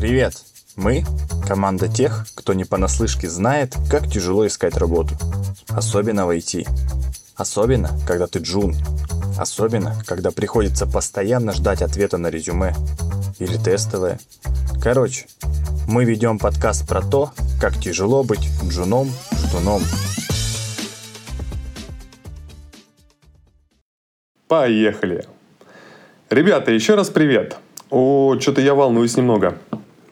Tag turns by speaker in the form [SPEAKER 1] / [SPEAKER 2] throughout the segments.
[SPEAKER 1] Привет! Мы – команда тех, кто не понаслышке знает, как тяжело искать работу. Особенно в IT. Особенно, когда ты джун. Особенно, когда приходится постоянно ждать ответа на резюме. Или тестовое. Короче, мы ведем подкаст про то, как тяжело быть джуном, ждуном.
[SPEAKER 2] Поехали! Ребята, еще раз привет! О, что-то я волнуюсь немного.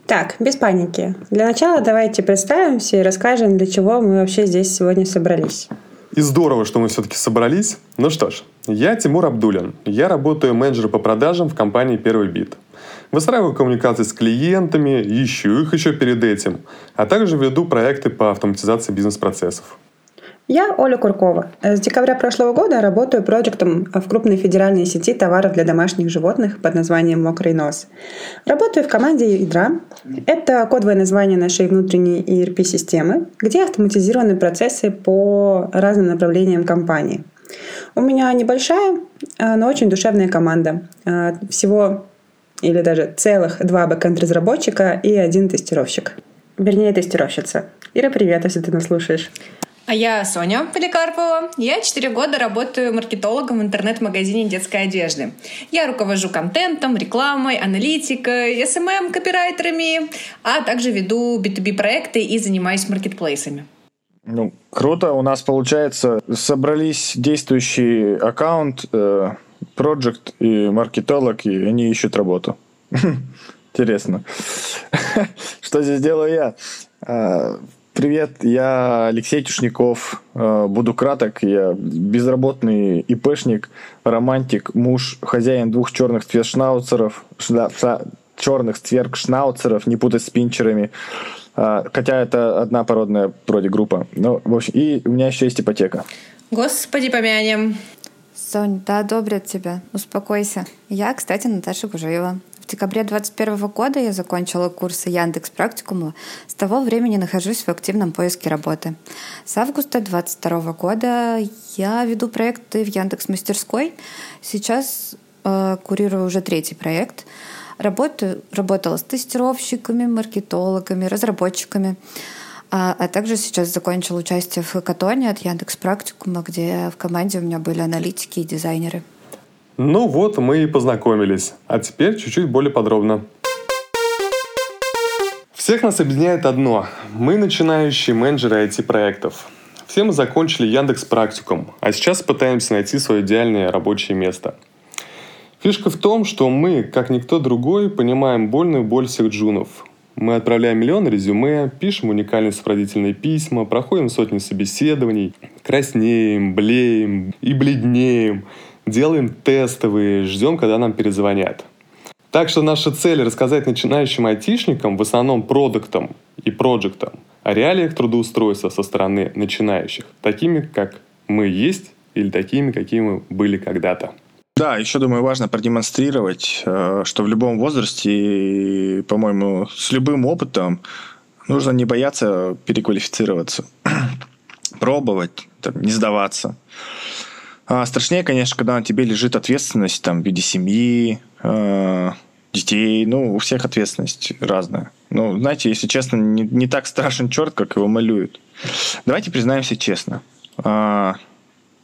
[SPEAKER 3] Так, без паники. Для начала давайте представимся и расскажем, для чего мы вообще здесь сегодня собрались.
[SPEAKER 2] И здорово, что мы все-таки собрались. Ну что ж, я Тимур Абдулин. Я работаю менеджером по продажам в компании «Первый бит». Выстраиваю коммуникации с клиентами, ищу их еще перед этим, а также веду проекты по автоматизации бизнес-процессов.
[SPEAKER 3] Я Оля Куркова. С декабря прошлого года работаю проектом в крупной федеральной сети товаров для домашних животных под названием «Мокрый нос». Работаю в команде «Ядра». Это кодовое название нашей внутренней ERP-системы, где автоматизированы процессы по разным направлениям компании. У меня небольшая, но очень душевная команда. Всего или даже целых два бэкэнд-разработчика и один тестировщик. Вернее, тестировщица. Ира, привет, если ты нас слушаешь.
[SPEAKER 4] А я Соня Поликарпова. Я 4 года работаю маркетологом в интернет-магазине детской одежды. Я руковожу контентом, рекламой, аналитикой, SMM, копирайтерами, а также веду B2B проекты и занимаюсь маркетплейсами.
[SPEAKER 1] Ну, круто. У нас, получается, собрались действующий аккаунт, э, проект и маркетолог, и они ищут работу. Интересно. Что здесь делаю я? Привет, я Алексей Тюшников. Э, буду краток. Я безработный ИПшник, романтик, муж, хозяин двух черных цветшнауцеров, черных цверк-шнауцеров, не путать с пинчерами. Э, хотя это одна породная вроде группа. Ну, в общем, и у меня еще есть ипотека.
[SPEAKER 4] Господи, помянем.
[SPEAKER 5] Сонь, да, одобрят тебя. Успокойся. Я, кстати, Наташа Гужеева. Декабре 2021 года я закончила курсы Яндекс Практикума. С того времени нахожусь в активном поиске работы. С августа 2022 года я веду проекты в Яндекс Мастерской. Сейчас э, курирую уже третий проект. Работаю, работала с тестировщиками, маркетологами, разработчиками. А, а также сейчас закончила участие в хакатоне от Яндекс Практикума, где в команде у меня были аналитики и дизайнеры.
[SPEAKER 2] Ну вот, мы и познакомились. А теперь чуть-чуть более подробно. Всех нас объединяет одно. Мы начинающие менеджеры IT-проектов. Все мы закончили Яндекс практикум, а сейчас пытаемся найти свое идеальное рабочее место. Фишка в том, что мы, как никто другой, понимаем больную боль всех джунов. Мы отправляем миллион резюме, пишем уникальные сопроводительные письма, проходим сотни собеседований, краснеем, блеем и бледнеем – делаем тестовые, ждем, когда нам перезвонят. Так что наша цель рассказать начинающим айтишникам, в основном продуктам и проектам, о реалиях трудоустройства со стороны начинающих, такими, как мы есть, или такими, какими мы были когда-то.
[SPEAKER 1] Да, еще, думаю, важно продемонстрировать, э, что в любом возрасте, по-моему, с любым опытом нужно не бояться переквалифицироваться, пробовать, не сдаваться. А страшнее, конечно, когда на тебе лежит ответственность там, в виде семьи, э, детей. Ну, у всех ответственность разная. Ну, знаете, если честно, не, не так страшен черт, как его малюют. Давайте признаемся честно. Э,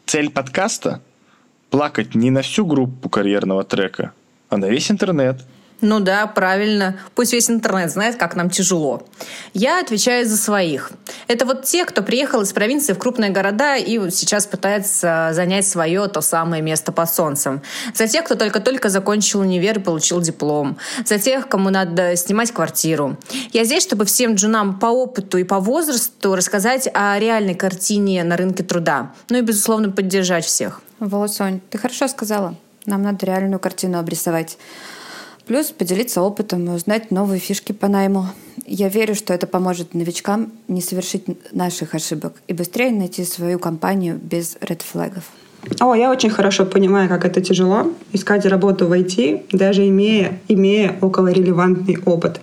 [SPEAKER 1] цель подкаста – плакать не на всю группу карьерного трека, а на весь интернет –
[SPEAKER 4] ну да, правильно. Пусть весь интернет знает, как нам тяжело. Я отвечаю за своих. Это вот те, кто приехал из провинции в крупные города и вот сейчас пытается занять свое то самое место под солнцем. За тех, кто только-только закончил универ и получил диплом. За тех, кому надо снимать квартиру. Я здесь, чтобы всем джунам по опыту и по возрасту рассказать о реальной картине на рынке труда. Ну и, безусловно, поддержать всех.
[SPEAKER 5] Вот, Сонь, ты хорошо сказала. Нам надо реальную картину обрисовать. Плюс поделиться опытом и узнать новые фишки по найму. Я верю, что это поможет новичкам не совершить наших ошибок и быстрее найти свою компанию без редфлегов.
[SPEAKER 3] О, я очень хорошо понимаю, как это тяжело искать работу в IT, даже имея, имея около релевантный опыт.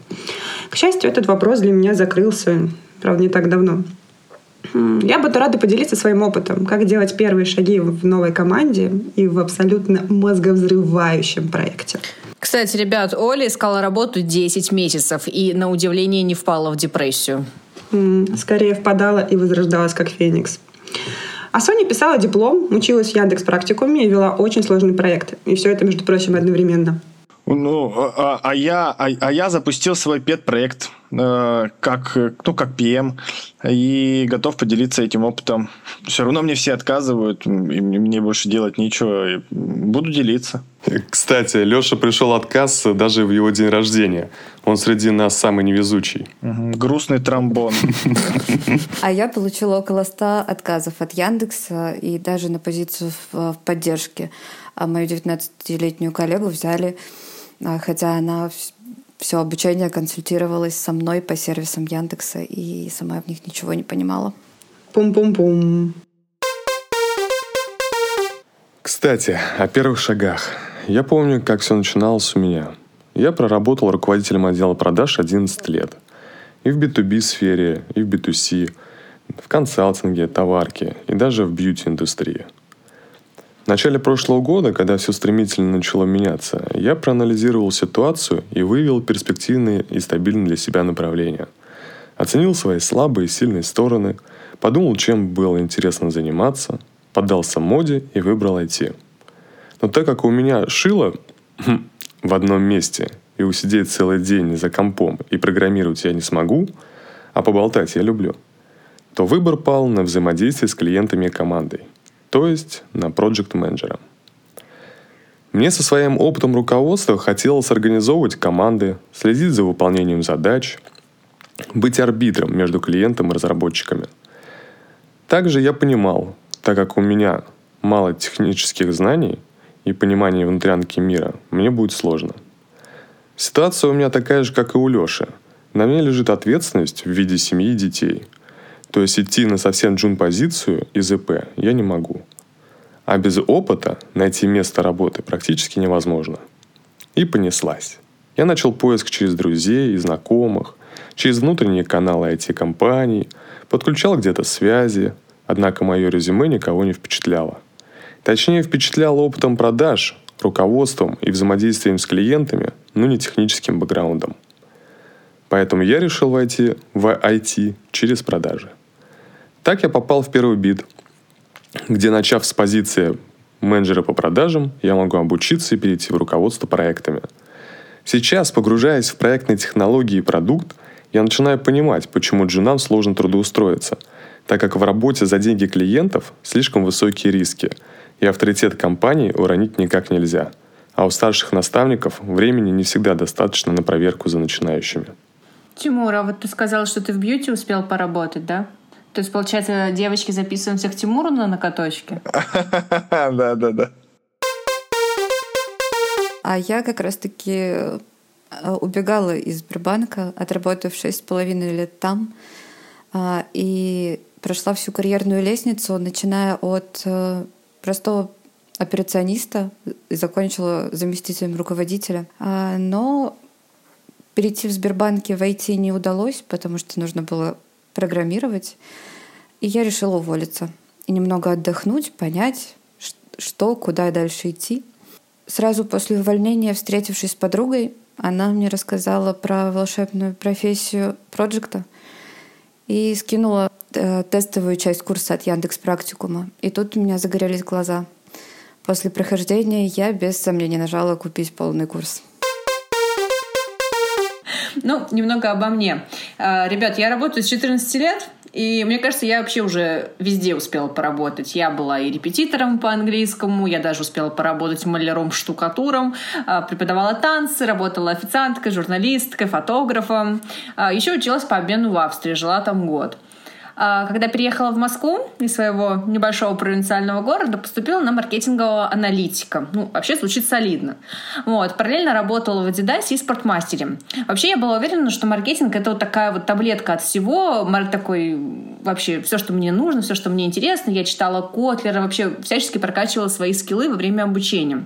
[SPEAKER 3] К счастью, этот вопрос для меня закрылся, правда, не так давно. Я буду рада поделиться своим опытом, как делать первые шаги в новой команде и в абсолютно мозговзрывающем проекте.
[SPEAKER 4] Кстати, ребят, Оля искала работу 10 месяцев и, на удивление, не впала в депрессию.
[SPEAKER 3] Скорее впадала и возрождалась, как феникс. А Соня писала диплом, училась в Яндекс практикуме и вела очень сложный проект. И все это, между прочим, одновременно.
[SPEAKER 1] Ну, а, а, а я, а, а я запустил свой пет-проект э, как, ну, как PM и готов поделиться этим опытом. Все равно мне все отказывают, и мне больше делать нечего. Буду делиться.
[SPEAKER 2] Кстати, Леша пришел отказ даже в его день рождения. Он среди нас самый невезучий.
[SPEAKER 1] Угу, грустный тромбон.
[SPEAKER 5] А я получила около 100 отказов от Яндекса и даже на позицию в поддержке. А мою 19-летнюю коллегу взяли а, хотя она все обучение консультировалась со мной по сервисам Яндекса и сама в них ничего не понимала.
[SPEAKER 3] Пум-пум-пум.
[SPEAKER 2] Кстати, о первых шагах. Я помню, как все начиналось у меня. Я проработал руководителем отдела продаж 11 лет. И в B2B сфере, и в B2C, в консалтинге, товарке, и даже в бьюти-индустрии – в начале прошлого года, когда все стремительно начало меняться, я проанализировал ситуацию и вывел перспективные и стабильные для себя направления. Оценил свои слабые и сильные стороны, подумал, чем было интересно заниматься, поддался моде и выбрал IT. Но так как у меня шило в одном месте, и усидеть целый день за компом и программировать я не смогу, а поболтать я люблю, то выбор пал на взаимодействие с клиентами и командой то есть на проект менеджера. Мне со своим опытом руководства хотелось организовывать команды, следить за выполнением задач, быть арбитром между клиентом и разработчиками. Также я понимал, так как у меня мало технических знаний и понимания внутрянки мира, мне будет сложно. Ситуация у меня такая же, как и у Леши. На мне лежит ответственность в виде семьи и детей – то есть идти на совсем джун-позицию из ИП я не могу. А без опыта найти место работы практически невозможно. И понеслась. Я начал поиск через друзей и знакомых, через внутренние каналы IT-компаний, подключал где-то связи, однако мое резюме никого не впечатляло. Точнее, впечатляло опытом продаж, руководством и взаимодействием с клиентами, но не техническим бэкграундом. Поэтому я решил войти в IT через продажи. Так я попал в первый бит, где, начав с позиции менеджера по продажам, я могу обучиться и перейти в руководство проектами. Сейчас, погружаясь в проектные технологии и продукт, я начинаю понимать, почему джунам сложно трудоустроиться, так как в работе за деньги клиентов слишком высокие риски, и авторитет компании уронить никак нельзя. А у старших наставников времени не всегда достаточно на проверку за начинающими.
[SPEAKER 4] Тимур, а вот ты сказал, что ты в бьюти успел поработать, да? То есть, получается, девочки записываемся к Тимуру на накаточке?
[SPEAKER 1] Да, да, да.
[SPEAKER 5] А я как раз-таки э, убегала из Сбербанка, отработав шесть с половиной лет там, а, и прошла всю карьерную лестницу, начиная от э, простого операциониста и закончила заместителем руководителя. А, но перейти в Сбербанке в IT не удалось, потому что нужно было программировать. И я решила уволиться и немного отдохнуть, понять, что, куда дальше идти. Сразу после увольнения, встретившись с подругой, она мне рассказала про волшебную профессию проекта и скинула э, тестовую часть курса от Яндекс Практикума. И тут у меня загорелись глаза. После прохождения я без сомнения нажала купить полный курс.
[SPEAKER 4] Ну, немного обо мне. А, ребят, я работаю с 14 лет, и мне кажется, я вообще уже везде успела поработать. Я была и репетитором по английскому, я даже успела поработать маляром-штукатуром, а, преподавала танцы, работала официанткой, журналисткой, фотографом. А, Еще училась по обмену в Австрии, жила там год. А, когда переехала в Москву из своего небольшого провинциального города, поступила на маркетингового аналитика. Ну, вообще звучит солидно. Вот. Параллельно работала в Adidas и спортмастере. Вообще я была уверена, что маркетинг — это вот такая вот таблетка от всего, такой вообще все, что мне нужно, все, что мне интересно. Я читала Котлера, вообще всячески прокачивала свои скиллы во время обучения.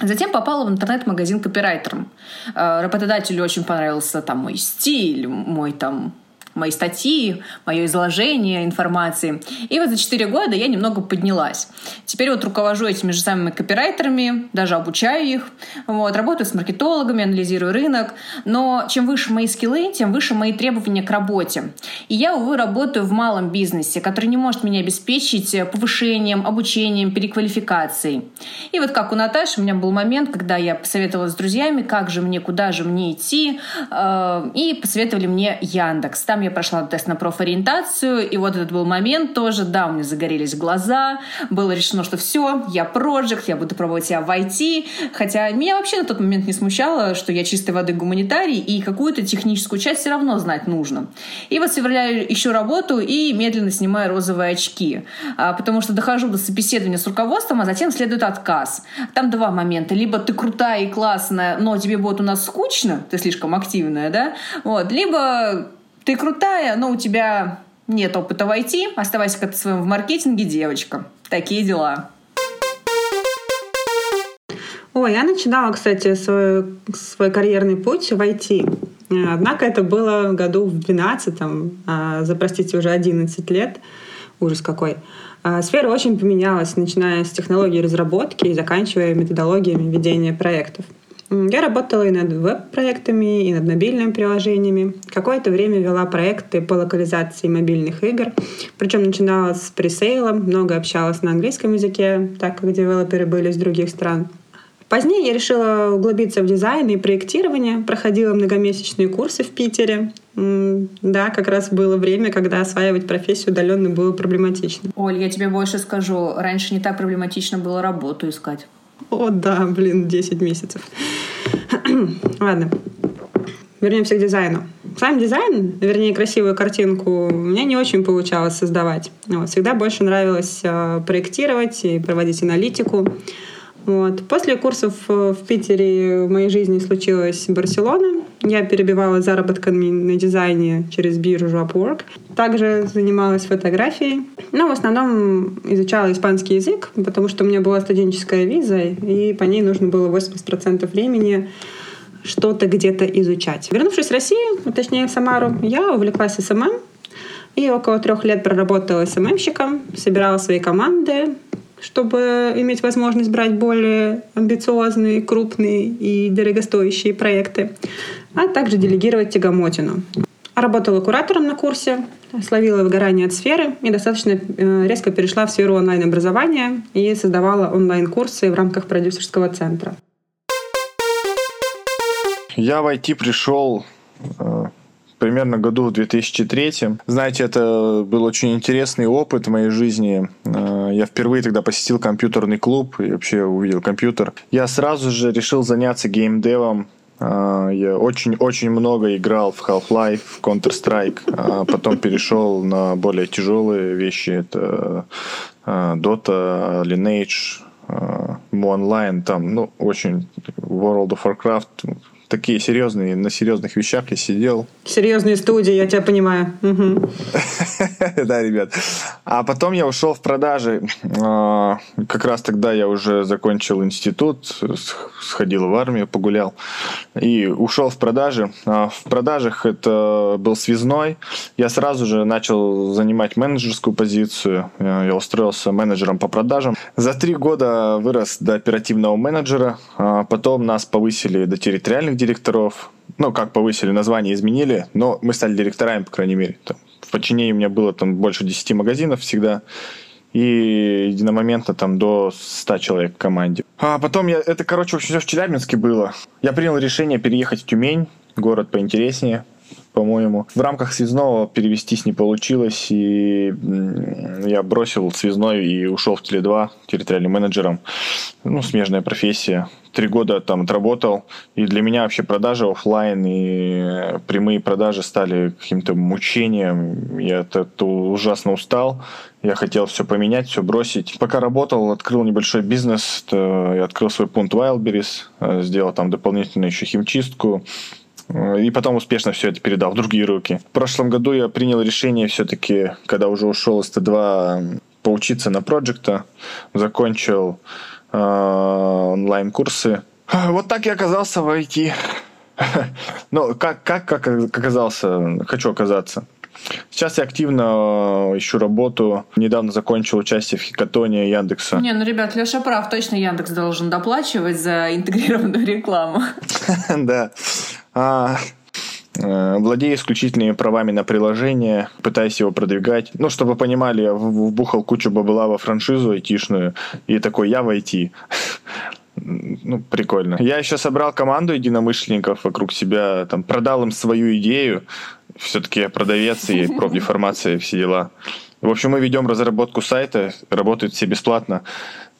[SPEAKER 4] Затем попала в интернет-магазин копирайтером. А, работодателю очень понравился там мой стиль, мой там мои статьи, мое изложение информации. И вот за 4 года я немного поднялась. Теперь вот руковожу этими же самыми копирайтерами, даже обучаю их. Вот, работаю с маркетологами, анализирую рынок. Но чем выше мои скиллы, тем выше мои требования к работе. И я, увы, работаю в малом бизнесе, который не может меня обеспечить повышением, обучением, переквалификацией. И вот как у Наташи, у меня был момент, когда я посоветовалась с друзьями, как же мне, куда же мне идти, э, и посоветовали мне Яндекс. Там я прошла тест на профориентацию, и вот этот был момент тоже, да, у меня загорелись глаза, было решено, что все, я проект, я буду пробовать себя в IT, хотя меня вообще на тот момент не смущало, что я чистой воды гуманитарий, и какую-то техническую часть все равно знать нужно. И вот с февраля ищу работу и медленно снимаю розовые очки, а, потому что дохожу до собеседования с руководством, а затем следует отказ. Там два момента. Либо ты крутая и классная, но тебе будет у нас скучно, ты слишком активная, да? Вот. Либо ты крутая, но у тебя нет опыта в IT, оставайся как-то своем в маркетинге, девочка. Такие дела.
[SPEAKER 3] Ой, я начинала, кстати, свой, свой карьерный путь в IT. Однако это было году в 12, там, а, уже 11 лет. Ужас какой. А, сфера очень поменялась, начиная с технологий разработки и заканчивая методологиями ведения проектов. Я работала и над веб-проектами, и над мобильными приложениями. Какое-то время вела проекты по локализации мобильных игр. Причем начинала с пресейла, много общалась на английском языке, так как девелоперы были из других стран. Позднее я решила углубиться в дизайн и проектирование, проходила многомесячные курсы в Питере. Да, как раз было время, когда осваивать профессию удаленно было проблематично.
[SPEAKER 4] Оль, я тебе больше скажу, раньше не так проблематично было работу искать.
[SPEAKER 3] О, да, блин, 10 месяцев. Ладно. Вернемся к дизайну. Сам дизайн, вернее, красивую картинку, мне не очень получалось создавать. Вот. Всегда больше нравилось э, проектировать и проводить аналитику. Вот. После курсов э, в Питере в моей жизни случилась Барселона. Я перебивала заработками на дизайне через биржу Upwork. Также занималась фотографией. Но в основном изучала испанский язык, потому что у меня была студенческая виза, и по ней нужно было 80% времени что-то где-то изучать. Вернувшись в Россию, точнее в Самару, я увлеклась SMM, и около трех лет проработала SMM щиком, собирала свои команды, чтобы иметь возможность брать более амбициозные, крупные и дорогостоящие проекты, а также делегировать тягомотину. Работала куратором на курсе, словила выгорание от сферы и достаточно э, резко перешла в сферу онлайн-образования и создавала онлайн-курсы в рамках продюсерского центра.
[SPEAKER 1] Я в IT пришел э, примерно году в 2003. Знаете, это был очень интересный опыт в моей жизни. Э, я впервые тогда посетил компьютерный клуб и вообще увидел компьютер. Я сразу же решил заняться геймдевом. Э, я очень-очень много играл в Half-Life, в Counter-Strike. А потом перешел на более тяжелые вещи. Это э, Dota, Lineage, Online, там, ну, очень World of Warcraft, такие серьезные, на серьезных вещах я сидел.
[SPEAKER 3] Серьезные студии, я тебя понимаю.
[SPEAKER 1] Да, ребят. А потом я ушел в продажи. А, как раз тогда я уже закончил институт, сходил в армию, погулял. И ушел в продажи. А в продажах это был связной. Я сразу же начал занимать менеджерскую позицию. Я устроился менеджером по продажам. За три года вырос до оперативного менеджера. А потом нас повысили до территориальных директоров. Ну, как повысили, название изменили, но мы стали директорами, по крайней мере. Там, в подчинении у меня было там больше 10 магазинов всегда. И единомоментно там до 100 человек в команде. А потом я... Это, короче, все в Челябинске было. Я принял решение переехать в Тюмень, город поинтереснее по-моему. В рамках связного перевестись не получилось, и я бросил связной и ушел в Теле2 территориальным менеджером. Ну, смежная профессия. Три года там отработал, и для меня вообще продажи офлайн и прямые продажи стали каким-то мучением. Я этого ужасно устал. Я хотел все поменять, все бросить. Пока работал, открыл небольшой бизнес. Я открыл свой пункт Wildberries, э, сделал там дополнительную еще химчистку, и потом успешно все это передал в другие руки. В прошлом году я принял решение все-таки, когда уже ушел из Т2, поучиться на проекта, закончил э, онлайн-курсы. Вот так я оказался в IT. Ну, как, как, как оказался, хочу оказаться. Сейчас я активно э, ищу работу. Недавно закончил участие в хикатоне Яндекса.
[SPEAKER 4] Не, ну, ребят, Леша прав. Точно Яндекс должен доплачивать за интегрированную рекламу.
[SPEAKER 1] Да. А, э, Владею исключительными правами на приложение, пытаюсь его продвигать. Ну, чтобы вы понимали, я вбухал кучу бабла во франшизу айтишную, и такой, я в IT. Ну, прикольно. Я еще собрал команду единомышленников вокруг себя, там, продал им свою идею. Все-таки я продавец и профдеформация, все дела. В общем, мы ведем разработку сайта, работают все бесплатно,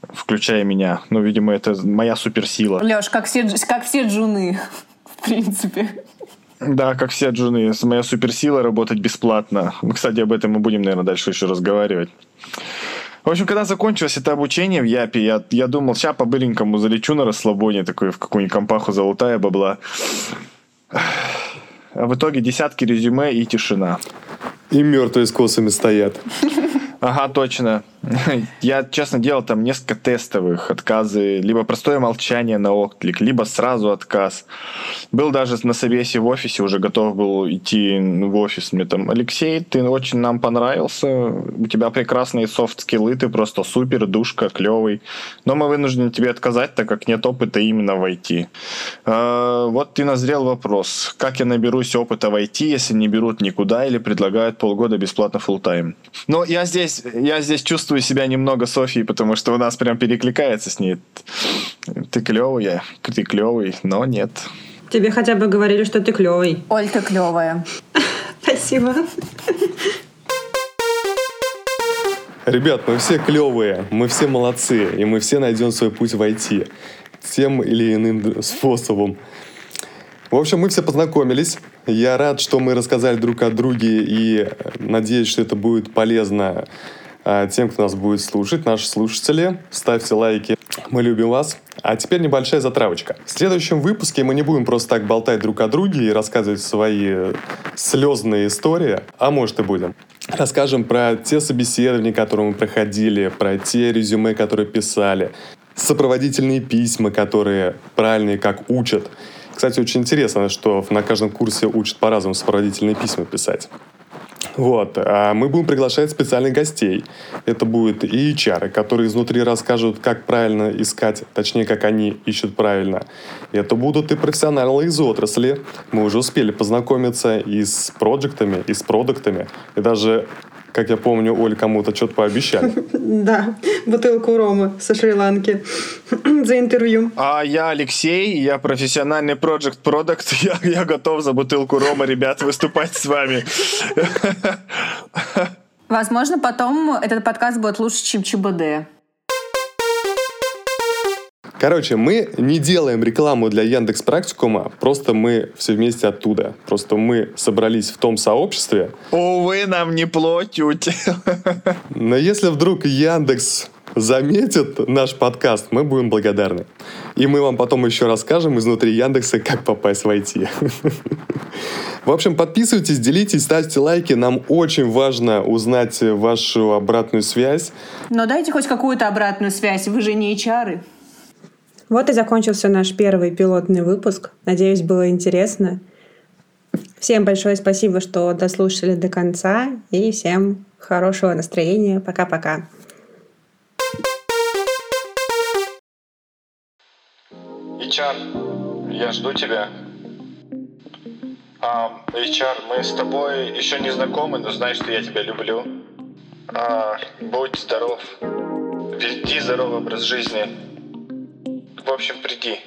[SPEAKER 1] включая меня. Ну, видимо, это моя суперсила.
[SPEAKER 4] Леш, как все, как все джуны, принципе.
[SPEAKER 1] Да, как все джуны. Моя суперсила работать бесплатно. Кстати, об этом мы будем, наверное, дальше еще разговаривать. В общем, когда закончилось это обучение в Япе, я, я думал, сейчас по-быренькому залечу на расслабоне, такой в какую-нибудь компаху золотая бабла. А в итоге десятки резюме и тишина.
[SPEAKER 2] И мертвые с косами стоят.
[SPEAKER 1] Ага, точно. Я, честно, делал там несколько тестовых отказы, либо простое молчание на отклик, либо сразу отказ. Был даже на собесе в офисе, уже готов был идти в офис. Мне там, Алексей, ты очень нам понравился, у тебя прекрасные софт-скиллы, ты просто супер, душка, клевый. Но мы вынуждены тебе отказать, так как нет опыта именно в IT. А, вот ты назрел вопрос, как я наберусь опыта в IT, если не берут никуда или предлагают полгода бесплатно full тайм Но я здесь, я здесь чувствую себя немного Софией, потому что у нас прям перекликается с ней. Ты клевый, ты клевый, но нет.
[SPEAKER 3] Тебе хотя бы говорили, что ты клевый.
[SPEAKER 4] Оль, ты клевая.
[SPEAKER 3] Спасибо.
[SPEAKER 2] Ребят, мы все клевые, мы все молодцы, и мы все найдем свой путь в IT тем или иным способом. В общем, мы все познакомились. Я рад, что мы рассказали друг о друге, и надеюсь, что это будет полезно а, тем, кто нас будет слушать, наши слушатели. Ставьте лайки. Мы любим вас. А теперь небольшая затравочка. В следующем выпуске мы не будем просто так болтать друг о друге и рассказывать свои слезные истории, а может и будем. Расскажем про те собеседования, которые мы проходили, про те резюме, которые писали, сопроводительные письма, которые правильные, как учат. Кстати, очень интересно, что на каждом курсе учат по-разному сопроводительные письма писать. Вот. А мы будем приглашать специальных гостей. Это будут и HR, которые изнутри расскажут, как правильно искать, точнее, как они ищут правильно. Это будут и профессионалы из отрасли. Мы уже успели познакомиться и с проектами, и с продуктами, и даже как я помню, Оль кому-то что-то пообещали.
[SPEAKER 3] Да, бутылку рома со Шри-Ланки за интервью.
[SPEAKER 1] А я Алексей, я профессиональный проект продукт я, я готов за бутылку рома, ребят, выступать с вами.
[SPEAKER 4] Возможно, потом этот подкаст будет лучше, чем ЧБД.
[SPEAKER 2] Короче, мы не делаем рекламу для Яндекс Практикума, просто мы все вместе оттуда. Просто мы собрались в том сообществе.
[SPEAKER 1] Увы, нам не платят.
[SPEAKER 2] Но если вдруг Яндекс заметит наш подкаст, мы будем благодарны. И мы вам потом еще расскажем изнутри Яндекса, как попасть в IT. В общем, подписывайтесь, делитесь, ставьте лайки. Нам очень важно узнать вашу обратную связь.
[SPEAKER 4] Но дайте хоть какую-то обратную связь, вы же не HR.
[SPEAKER 3] Вот и закончился наш первый пилотный выпуск. Надеюсь, было интересно. Всем большое спасибо, что дослушали до конца. И всем хорошего настроения. Пока-пока.
[SPEAKER 1] HR, я жду тебя. А, HR, мы с тобой еще не знакомы, но знаешь, что я тебя люблю. А, будь здоров. Веди здоровый образ жизни. В общем, приди.